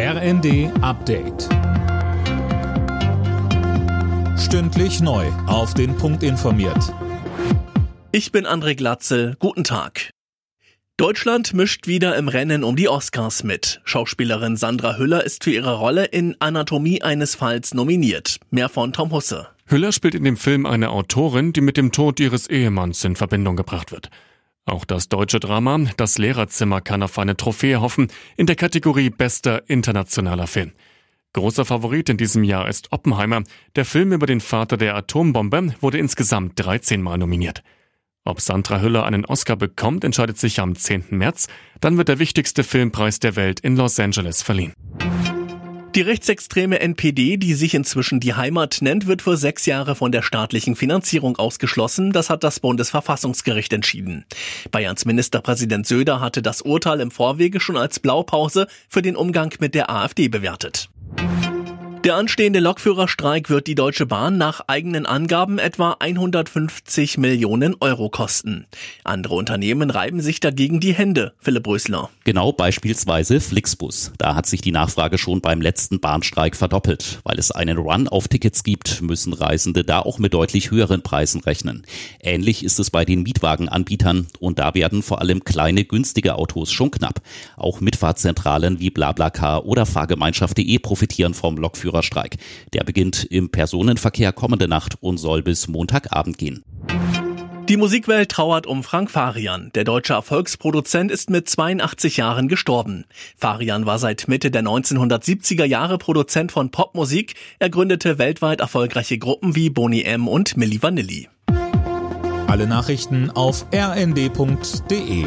RND Update. Stündlich neu. Auf den Punkt informiert. Ich bin André Glatzel. Guten Tag. Deutschland mischt wieder im Rennen um die Oscars mit. Schauspielerin Sandra Hüller ist für ihre Rolle in Anatomie eines Falls nominiert. Mehr von Tom Husse. Hüller spielt in dem Film eine Autorin, die mit dem Tod ihres Ehemanns in Verbindung gebracht wird. Auch das deutsche Drama Das Lehrerzimmer kann auf eine Trophäe hoffen in der Kategorie Bester internationaler Film. Großer Favorit in diesem Jahr ist Oppenheimer. Der Film über den Vater der Atombombe wurde insgesamt 13 Mal nominiert. Ob Sandra Hüller einen Oscar bekommt, entscheidet sich am 10. März. Dann wird der wichtigste Filmpreis der Welt in Los Angeles verliehen. Die rechtsextreme NPD, die sich inzwischen die Heimat nennt, wird für sechs Jahre von der staatlichen Finanzierung ausgeschlossen. Das hat das Bundesverfassungsgericht entschieden. Bayerns Ministerpräsident Söder hatte das Urteil im Vorwege schon als Blaupause für den Umgang mit der AfD bewertet. Der anstehende Lokführerstreik wird die Deutsche Bahn nach eigenen Angaben etwa 150 Millionen Euro kosten. Andere Unternehmen reiben sich dagegen die Hände. Philipp Rösler. Genau beispielsweise Flixbus. Da hat sich die Nachfrage schon beim letzten Bahnstreik verdoppelt. Weil es einen Run auf Tickets gibt, müssen Reisende da auch mit deutlich höheren Preisen rechnen. Ähnlich ist es bei den Mietwagenanbietern und da werden vor allem kleine günstige Autos schon knapp. Auch Mitfahrzentralen wie BlaBlaCar oder Fahrgemeinschaft.de profitieren vom Lokführer Lokführerstreik. Der beginnt im Personenverkehr kommende Nacht und soll bis Montagabend gehen. Die Musikwelt trauert um Frank Farian. Der deutsche Erfolgsproduzent ist mit 82 Jahren gestorben. Farian war seit Mitte der 1970er Jahre Produzent von Popmusik. Er gründete weltweit erfolgreiche Gruppen wie Boni M und Milli Vanilli. Alle Nachrichten auf rnd.de